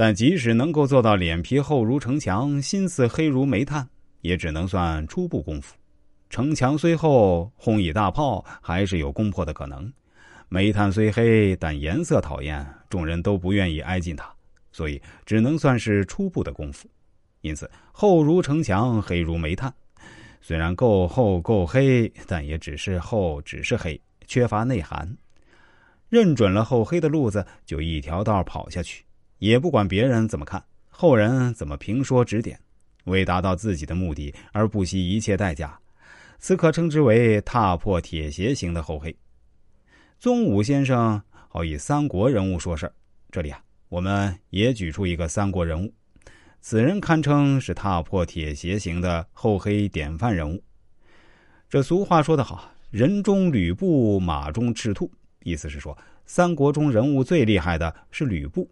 但即使能够做到脸皮厚如城墙，心思黑如煤炭，也只能算初步功夫。城墙虽厚，轰一大炮还是有攻破的可能。煤炭虽黑，但颜色讨厌，众人都不愿意挨近它，所以只能算是初步的功夫。因此，厚如城墙，黑如煤炭。虽然够厚够黑，但也只是厚，只是黑，缺乏内涵。认准了厚黑的路子，就一条道跑下去，也不管别人怎么看，后人怎么评说指点，为达到自己的目的而不惜一切代价。此可称之为踏破铁鞋型的厚黑。宗武先生好以三国人物说事这里啊，我们也举出一个三国人物。此人堪称是踏破铁鞋型的厚黑典范人物。这俗话说得好：“人中吕布，马中赤兔。”意思是说，三国中人物最厉害的是吕布。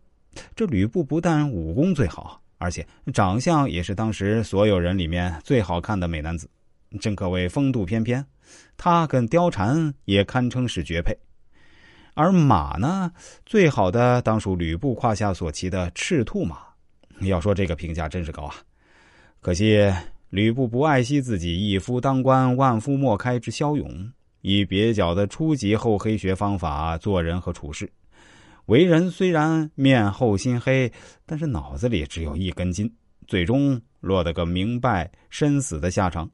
这吕布不但武功最好，而且长相也是当时所有人里面最好看的美男子，真可谓风度翩翩。他跟貂蝉也堪称是绝配。而马呢，最好的当属吕布胯下所骑的赤兔马。要说这个评价真是高啊！可惜吕布不爱惜自己一夫当关万夫莫开之骁勇，以蹩脚的初级厚黑学方法做人和处事，为人虽然面厚心黑，但是脑子里只有一根筋，最终落得个明败身死的下场。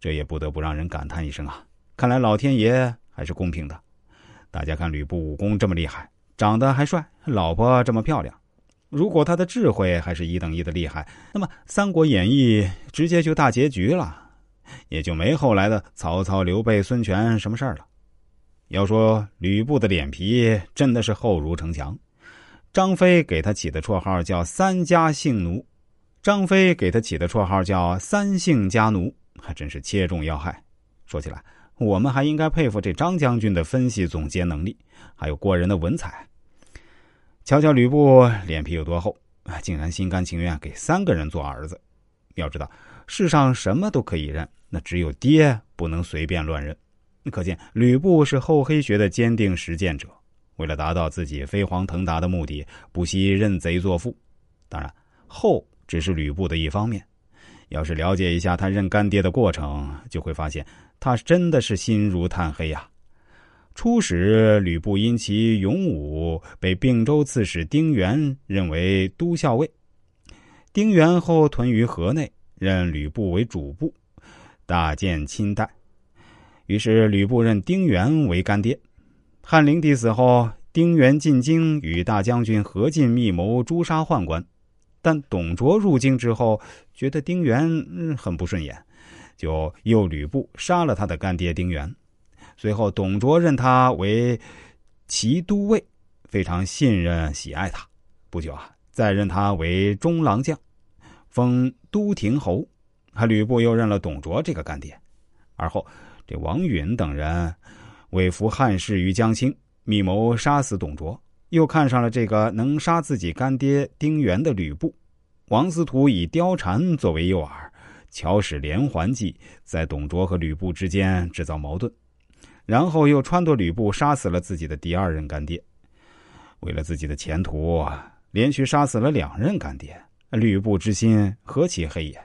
这也不得不让人感叹一声啊！看来老天爷还是公平的。大家看吕布武功这么厉害，长得还帅，老婆这么漂亮。如果他的智慧还是一等一的厉害，那么《三国演义》直接就大结局了，也就没后来的曹操、刘备、孙权什么事儿了。要说吕布的脸皮真的是厚如城墙，张飞给他起的绰号叫“三家姓奴”，张飞给他起的绰号叫“三姓家奴”，还真是切中要害。说起来，我们还应该佩服这张将军的分析总结能力，还有过人的文采。瞧瞧吕布脸皮有多厚！竟然心甘情愿给三个人做儿子。要知道，世上什么都可以认，那只有爹不能随便乱认。可见吕布是厚黑学的坚定实践者。为了达到自己飞黄腾达的目的，不惜认贼作父。当然，厚只是吕布的一方面。要是了解一下他认干爹的过程，就会发现他真的是心如炭黑呀。初始，吕布因其勇武，被并州刺史丁原认为都校尉。丁原后屯于河内，任吕布为主簿，大建亲代。于是吕布认丁原为干爹。汉灵帝死后，丁原进京与大将军何进密谋诛杀宦官，但董卓入京之后，觉得丁原很不顺眼，就诱吕布杀了他的干爹丁原。随后，董卓任他为骑都尉，非常信任喜爱他。不久啊，再任他为中郎将，封都亭侯。还吕布又认了董卓这个干爹。而后，这王允等人为服汉室于江青，密谋杀死董卓，又看上了这个能杀自己干爹丁原的吕布。王司徒以貂蝉作为诱饵，巧使连环计，在董卓和吕布之间制造矛盾。然后又撺掇吕布杀死了自己的第二任干爹，为了自己的前途，连续杀死了两任干爹。吕布之心何其黑也！